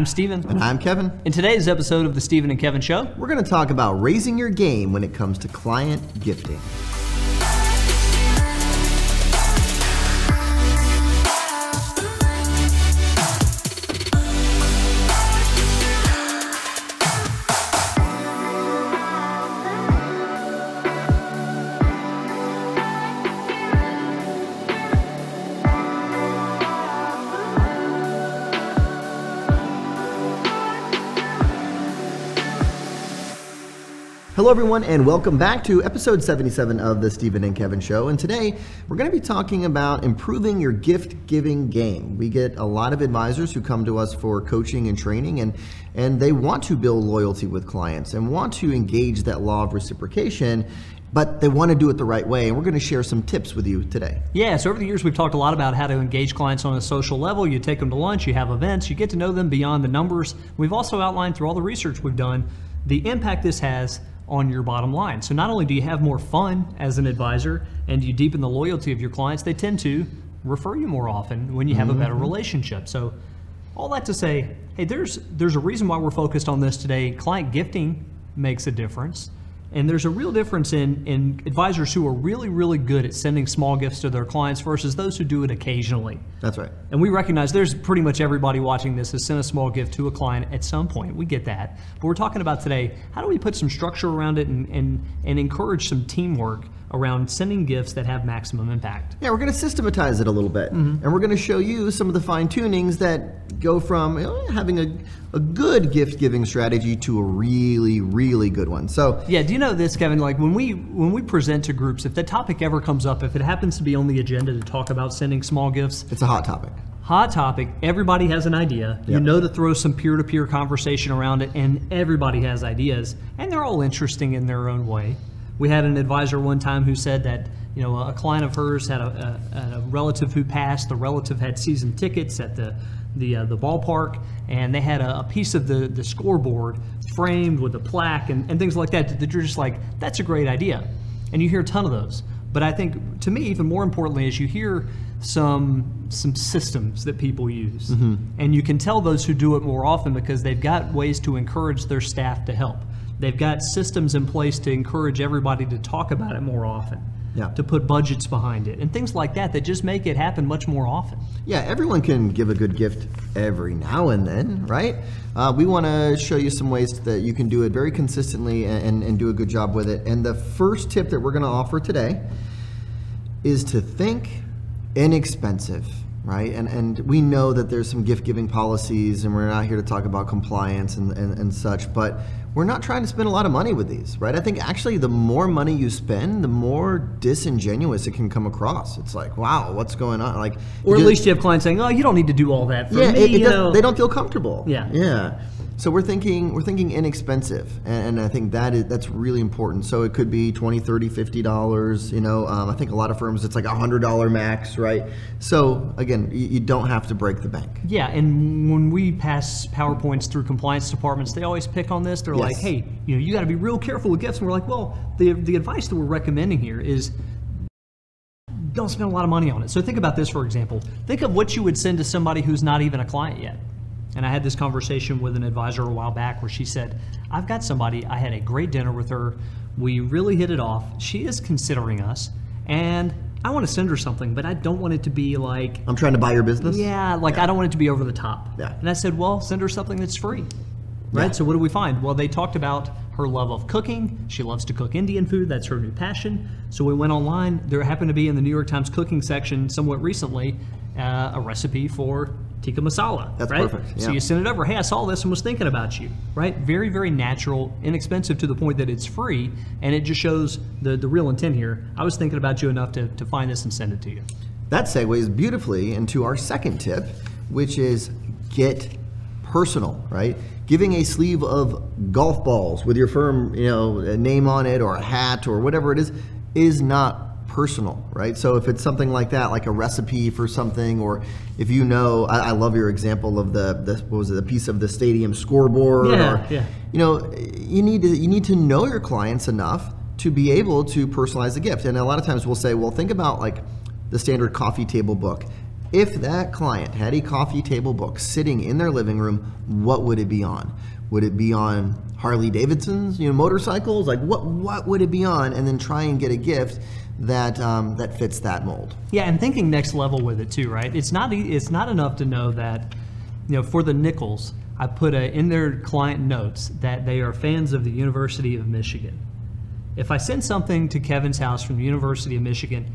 I'm Stephen. And I'm Kevin. In today's episode of The Stephen and Kevin Show, we're going to talk about raising your game when it comes to client gifting. Hello, everyone, and welcome back to episode 77 of the Stephen and Kevin Show. And today we're going to be talking about improving your gift giving game. We get a lot of advisors who come to us for coaching and training, and, and they want to build loyalty with clients and want to engage that law of reciprocation but they want to do it the right way. And we're going to share some tips with you today. Yeah, so over the years, we've talked a lot about how to engage clients on a social level. You take them to lunch, you have events, you get to know them beyond the numbers. We've also outlined through all the research we've done the impact this has on your bottom line. So not only do you have more fun as an advisor and you deepen the loyalty of your clients, they tend to refer you more often when you have mm-hmm. a better mm-hmm. relationship. So all that to say, hey, there's there's a reason why we're focused on this today. Client gifting makes a difference. And there's a real difference in, in advisors who are really, really good at sending small gifts to their clients versus those who do it occasionally. That's right. And we recognize there's pretty much everybody watching this has sent a small gift to a client at some point. We get that. But we're talking about today how do we put some structure around it and, and, and encourage some teamwork around sending gifts that have maximum impact. Yeah, we're going to systematize it a little bit. Mm-hmm. And we're going to show you some of the fine tunings that go from you know, having a, a good gift giving strategy to a really, really good one. So Yeah, do you know this, Kevin? Like when we when we present to groups, if the topic ever comes up, if it happens to be on the agenda to talk about sending small gifts, it's a hot topic hot topic. Everybody has an idea. Yep. You know to throw some peer to peer conversation around it, and everybody has ideas, and they're all interesting in their own way. We had an advisor one time who said that you know a client of hers had a, a, a relative who passed. The relative had season tickets at the the uh, the ballpark, and they had a, a, piece of the the scoreboard framed with a plaque and, and things like that. That you're just like, that's a great idea, and you hear a ton of those. But I think to me, even more importantly, is you hear some some systems that people use, mm-hmm. and you can tell those who do it more often because they've got ways to encourage their staff to help. They've got systems in place to encourage everybody to talk about it more often. Yeah. To put budgets behind it and things like that that just make it happen much more often. Yeah, everyone can give a good gift every now and then, right? Uh, we want to show you some ways that you can do it very consistently and, and, and do a good job with it. And the first tip that we're going to offer today is to think inexpensive right? And and we know that there's some gift giving policies, and we're not here to talk about compliance and, and, and such, but we're not trying to spend a lot of money with these, right? I think actually the more money you spend, the more disingenuous it can come across. It's like, wow, what's going on? Like, or at least you have clients saying, oh, you don't need to do all that for yeah, me. It, it they don't feel comfortable. Yeah, yeah. So we're thinking we're thinking inexpensive, and, and, I think that is that's really important. So it could be 20 30 50 dollars. You know, um, I think a lot of firms it's like a hundred dollar max, right? So again, you, you, don't have to break the bank. Yeah, and when we pass powerpoints through compliance departments, they always pick on this. They're yes. like, hey, you know, you got to be real careful with gifts. And we're like, well, the the advice that we're recommending here is don't spend a lot of money on it. So think about this, for example. Think of what you would send to somebody who's not even a client yet. And I had this conversation with an advisor a while back where she said, I've got somebody, I had a great dinner with her. We really hit it off. She is considering us. And I want to send her something, but I don't want it to be like. I'm trying to buy your business? Yeah, like yeah. I don't want it to be over the top. Yeah. And I said, well, send her something that's free. Right? Yeah. So what do we find? Well, they talked about her love of cooking. She loves to cook Indian food. That's her new passion. So we went online. There happened to be in the New York Times cooking section somewhat recently uh, a recipe for tikka masala. That's right? perfect. Yeah. So you send it over. Hey, I saw this and was thinking about you. Right? Very, very natural, inexpensive to the point that it's free, and it just shows the the real intent here. I was thinking about you enough to to find this and send it to you. That segues beautifully into our second tip, which is get personal. Right? Giving a sleeve of golf balls with your firm, you know, name on it, or a hat, or whatever it is, is not personal, right? So if it's something like that, like a recipe for something, or if you know, I, I love your example of the, the what was it, the piece of the stadium scoreboard, yeah, or, yeah. you know, you need to you need to know your clients enough to be able to personalize the gift. And a lot of times we'll say, well, think about like the standard coffee table book. If that client had a coffee table book sitting in their living room, what would it be on? Would it be on Harley Davidsons, you know, motorcycles? Like what what would it be on? And then try and get a gift that um, that fits that mold. Yeah, and thinking next level with it too, right? It's not it's not enough to know that, you know, for the Nichols, I put a, in their client notes that they are fans of the University of Michigan. If I send something to Kevin's house from the University of Michigan,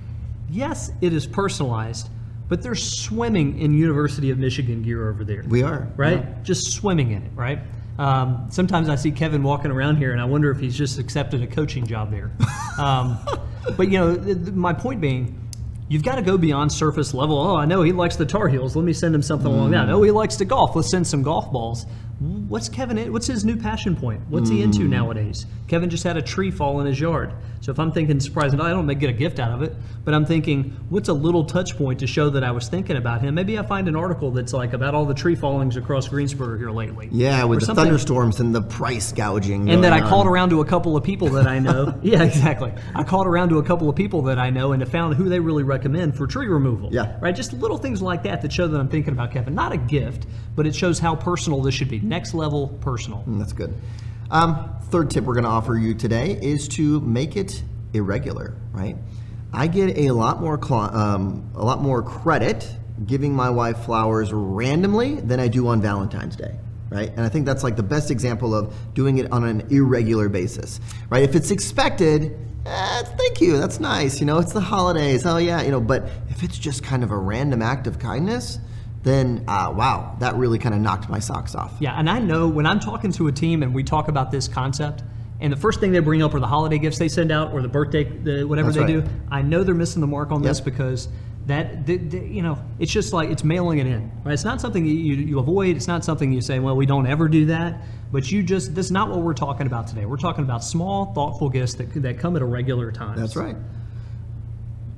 yes, it is personalized, but they're swimming in University of Michigan gear over there. We are right? yeah. Just swimming in it, right? Um, sometimes I see Kevin walking around here, and I wonder if he's just accepted a coaching job there. Um, but you know, my point being, you've got to go beyond surface level. Oh, I know he likes the Tar Heels. Let me send him something along that. Mm. Oh, he likes to golf. Let's send some golf balls. What's Kevin? in- What's his new passion point? What's he into hmm. nowadays? Kevin just had a tree fall in his yard. So if I'm thinking surprising, I don't get a gift out of it, but I'm thinking, what's a little touch point to show that I was thinking about him? Maybe I find an article that's like about all the tree fallings across Greensboro here lately. Yeah, with the something. thunderstorms and the price gouging. And then I going called around to a couple of people that I know. yeah, exactly. I called around to a couple of people that I know and found who they really recommend for tree removal. Yeah. Right? Just little things like that that show that I'm thinking about Kevin. Not a gift, but it shows how personal this should be. Next level personal. Mm, That's good. Um, third tip we're going to offer you today is to make it irregular. Right? I get a lot more um, a lot more credit giving my wife flowers randomly than I do on Valentine's Day. Right? And I think that's like the best example of doing it on an irregular basis. Right? If it's expected, eh, thank you. That's nice. You know, it's the holidays. Oh yeah. You know, but if it's just kind of a random act of kindness, then uh, wow, that really kind of knocked my socks off. Yeah, and I know when I'm talking to a team and we talk about this concept, and the first thing they bring up are the holiday gifts they send out or the birthday, the, whatever That's they right. do. I know they're missing the mark on this because that, th- th- you know, it's just like it's mailing it in. Right? It's not something you, you, you avoid. It's not something you say, well, we don't ever do that. But you just, that's not what we're talking about today. We're talking about small, thoughtful gifts that, that come at a regular time. That's right.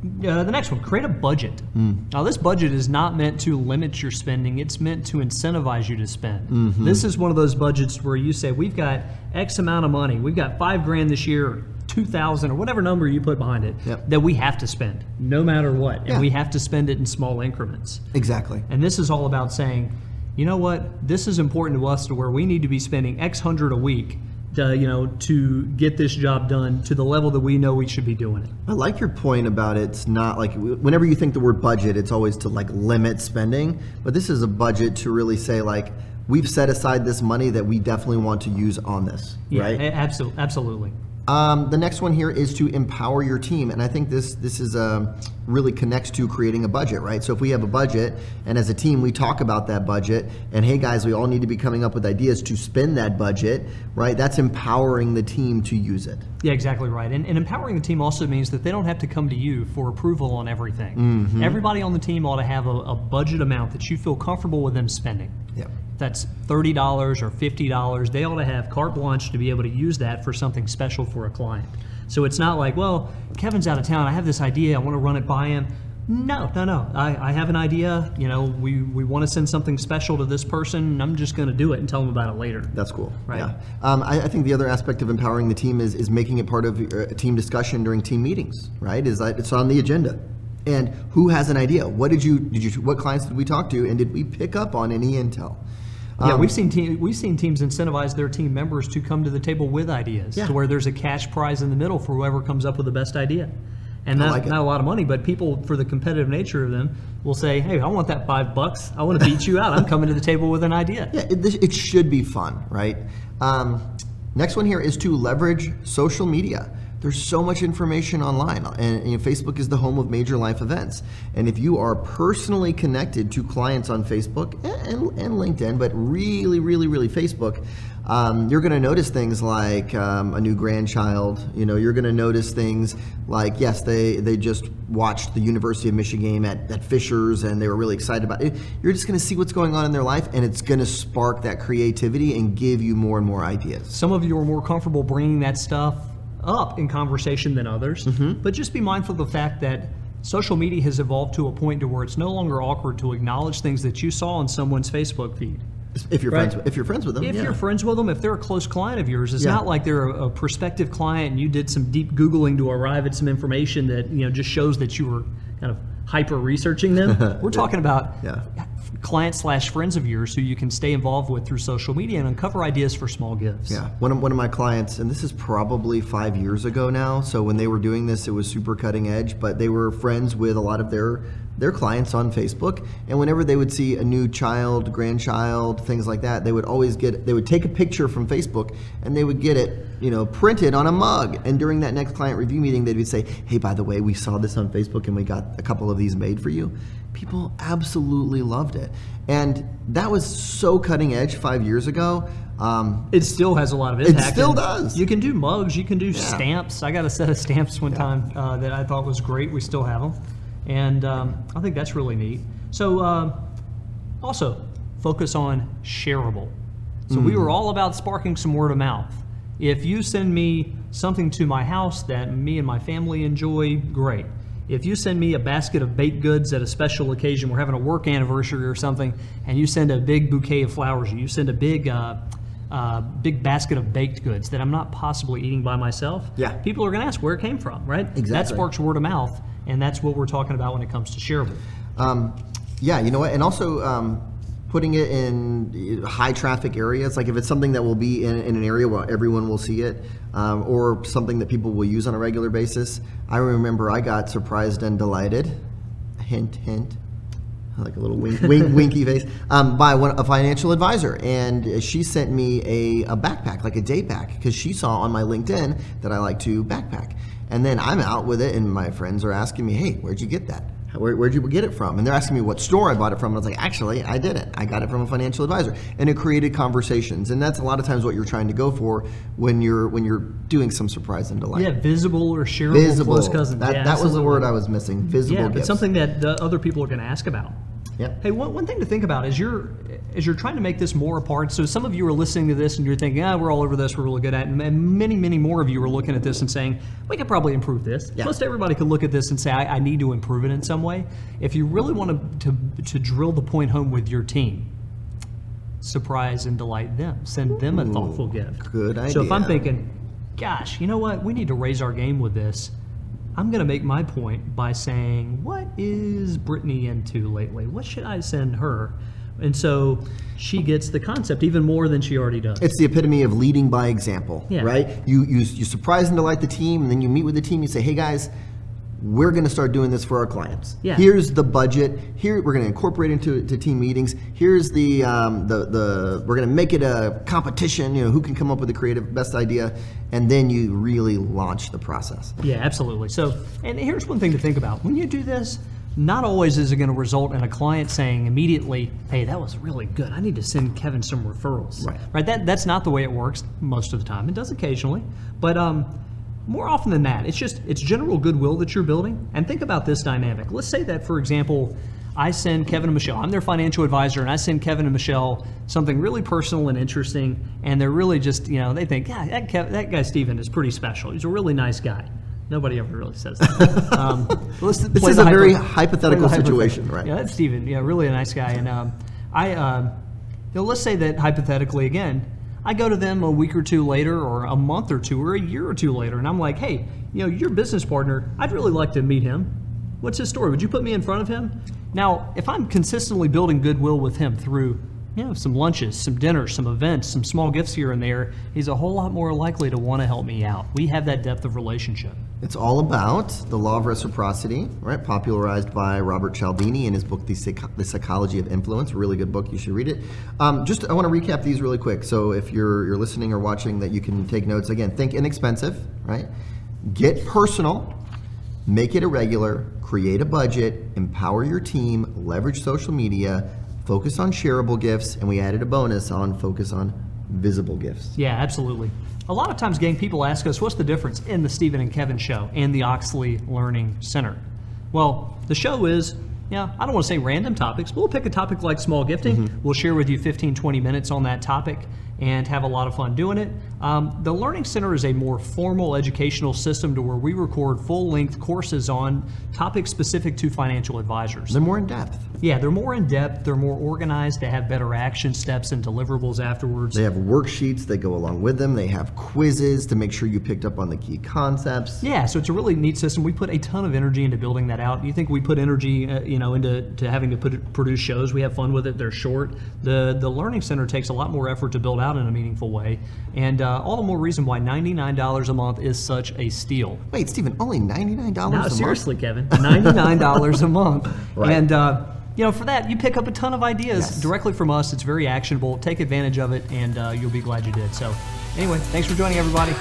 Uh, the next one, create a budget. Now, this budget is not meant to limit your spending, it's meant to incentivize you to spend. This is one of those budgets where you say, We've got X amount of money, we've got five grand this year, 2,000, or whatever number you put behind it, Yep. that we have to spend, no matter what. And Yeah. we have to spend it in small increments. Exactly. And this is all about saying, you know what, this is important to us to where we need to be spending X hundred a week. To, you know, to get this job done to the level that we know we should be doing it. I like your point about it's not like whenever you think the word budget, it's always to like limit spending. But this is a budget to really say like we've set aside this money that we definitely want to use on this, Yeah, right? absolutely, absolutely. Um, the next one here is to empower your team, and I think this this is um, really connects to creating a budget, right? So if we have a budget, and as a team we talk about that budget, and hey guys, we all need to be coming up with ideas to spend that budget, right? That's empowering the team to use it. Yeah, exactly right. And, and empowering the team also means that they don't have to come to you for approval on everything. Mm-hmm. Everybody on the team ought to have a, a budget amount that you feel comfortable with them spending. Yep. That's $30 or $50, they ought to have carte blanche to be able to use that for something special for a client. So it's not like, well, Kevin's out of town. I have this idea. I want to run it by him. No, no, no. I, I have an idea. You know, we, we want to send something special to this person, and I'm just going to do it and tell them about it later. That's cool. Right. Yeah. Um, I, I think the other aspect of empowering the team is, is making it part of a team discussion during team meetings, right? Is that it's on the agenda. And who has an idea? What did you did you what clients did we talk to, and did we pick up on any intel? Yeah, Um, we've seen team, we've seen teams incentivize their team members to come to the table with ideas, Yeah. to where there's a cash prize in the middle for whoever comes up with the best idea, and not, like not a lot of money, but people for the competitive nature of them will say, "Hey, I want that five bucks. I want to beat you out. I'm coming to the table with an idea." Yeah, it, it should be fun, right? Um, next one here is to leverage social media. There's so much information online, and Facebook is the home of major life events. And if you are personally connected to clients on Facebook and, and LinkedIn, but really, really, really Facebook, um, you're going to notice things like um, a new grandchild. You know, you're going to notice things like yes, they they just watched the University of Michigan game at, at Fishers and they were really excited about it. You're just going to see what's going on in their life, and it's going to spark that creativity and give you more and more ideas. Some of you are more comfortable bringing that stuff up in conversation than others, Mm-hmm. but just be mindful of the fact that social media has evolved to a point to where it's no longer awkward to acknowledge things that you saw on someone's Facebook feed. If you're Right. friends, with, if you're friends with them, If yeah. you're friends with them, if they're a close client of yours, it's Yeah. not like they're a, a prospective client and you did some deep googling to arrive at some information that you know just shows that you were kind of hyper researching them. We're talking about Yeah. Clients slash friends of yours who you can stay involved with through social media and uncover ideas for small gifts. Yeah, one of, one of my clients, and this is probably five years ago now. So when they were doing this, it was super cutting edge. But they were friends with a lot of their their clients on Facebook, and whenever they would see a new child, grandchild, things like that, they would always get they would take a picture from Facebook and they would get it, you know, printed on a mug. And during that next client review meeting, they would be say, "Hey, by the way, we saw this on Facebook and we got a couple of these made for you." People absolutely loved it, and that was so cutting edge five years ago. Um, It still has a lot of impact. It still does. You can do mugs. You can do stamps. I got a set of stamps one time uh, that I thought was great. We still have them, and um, I think that's really neat. So, um, also focus on shareable. So we were all about sparking some word of mouth. If you send me something to my house that me and my family enjoy, great. If you send me a basket of baked goods at a special occasion, we're having a work anniversary or something, and you send a big bouquet of flowers, or you send a big, uh, uh, big basket of baked goods that I'm not possibly eating by myself. Yeah. people are going to ask where it came from, right? Exactly. That sparks word of mouth, and that's what we're talking about when it comes to shareable. Um, yeah, you know what, and also um, putting it in high traffic areas. Like if it's something that will be in, in an area where everyone will see it, um, or something that people will use on a regular basis. I remember I got surprised and delighted. Hint, hint. Like a little wink, wink, winky face um, by one, a financial advisor, and she sent me a, a backpack, like a day pack, because she saw on my LinkedIn that I like to backpack. And then I'm out with it, and my friends are asking me, "Hey, where'd you get that? Where, where'd you get it from?" And they're asking me what store I bought it from. And I was like, "Actually, I didn't. I got it from a financial advisor." And it created conversations, and that's a lot of times what you're trying to go for when you're when you're doing some surprise and delight. Yeah, visible or shareable Visible. close cousins. That, yeah, that was the word. I was missing. Visible Yeah, but gifts. something that the other people are going to ask about. Yep. Hey, one, one thing to think about is you're as you're trying to make this more apart. So some of you are listening to this and you're thinking, ah, we're all over this, we're really good at it. And and many, many more of you are looking at this and saying, we could probably improve this. Yeah. Most everybody could look at this and say, I, I need to improve it in some way. If you really want to, to, to drill the point home with your team, surprise and delight them. Send them a thoughtful gift. good idea. So if I'm thinking, gosh, you know what? We need to raise our game with this. I'm going to make my point by saying, what is Brittany into lately? What should I send her? And so she gets the concept even more than she already does. It's the epitome of leading by example, Yeah. right? You, you you surprise and delight the team, and then you meet with the team. You say, "Hey guys, we're going to start doing this for our clients. Yeah. Here's the budget. Here we're going to incorporate into to team meetings. Here's the um, the the we're going to make it a competition. You know, who can come up with the creative best idea, and then you really launch the process. Yeah, absolutely. So, and here's one thing to think about. When you do this, not always is it going to result in a client saying immediately, "Hey, that was really good. I need to send Kevin some referrals." Right. Right. That that's not the way it works most of the time. It does occasionally, but um, more often than that, it's just it's general goodwill that you're building. And think about this dynamic. Let's say that, for example. I send Kevin and Michelle. I'm their financial advisor, and I send Kevin and Michelle something really personal and interesting. And they're really just, you know, they think, yeah, that, Kev- that guy Stephen is pretty special. He's a really nice guy. Nobody ever really says that. um, let's This is a very hypothetical situation, hypothetical. right? Yeah, that's Stephen. Yeah, really a nice guy. And um, I, um, you know, let's say that hypothetically again, I go to them a week or two later, or a month or two, or a year or two later, and I'm like, hey, you know, your business partner, I'd really like to meet him. What's his story? Would you put me in front of him? Now, if I'm consistently building goodwill with him through, you know, some lunches, some dinners, some events, some small gifts here and there, he's a whole lot more likely to want to help me out. We have that depth of relationship. It's all about the law of reciprocity, right? Popularized by Robert Cialdini in his book, The, Psych- the Psychology of Influence. Really good book. You should read it. Um, just, I want to recap these really quick. So if you're you're listening or watching, that you can take notes. Again, think inexpensive, right? Get personal. Make it irregular. Create a budget. Empower your team. Leverage social media. Focus on shareable gifts, and we added a bonus on focus on visible gifts. Yeah, absolutely. A lot of times, gang, people ask us, what's the difference in the Stephen and Kevin show and the Oechsli Learning Center? Well, the show is, yeah, I don't want to say random topics, but we'll pick a topic like small gifting. We'll share with you 15, 20 minutes on that topic and have a lot of fun doing it. Um, the Learning Center is a more formal educational system to where we record full length courses on topics specific to financial advisors. They're more in depth. Yeah, they're more in depth, they're more organized, they have better action steps and deliverables afterwards. They have worksheets that go along with them. They have quizzes to make sure you picked up on the key concepts. Yeah, so it's a really neat system. We put a ton of energy into building that out. You think we put energy, uh, you know, into to having to put, produce shows? We have fun with it. They're short. The the learning center takes a lot more effort to build out in a meaningful way, and uh, all the more reason why ninety nine dollars a month is such a steal. Wait, Stephen, only ninety nine dollars No, a month. seriously, Kevin, ninety nine dollars a month, Right. and. Uh, you know, for that, you pick up a ton of ideas Yes. directly from us. It's very actionable. Take advantage of it, and uh, you'll be glad you did. So, anyway, thanks for joining, everybody.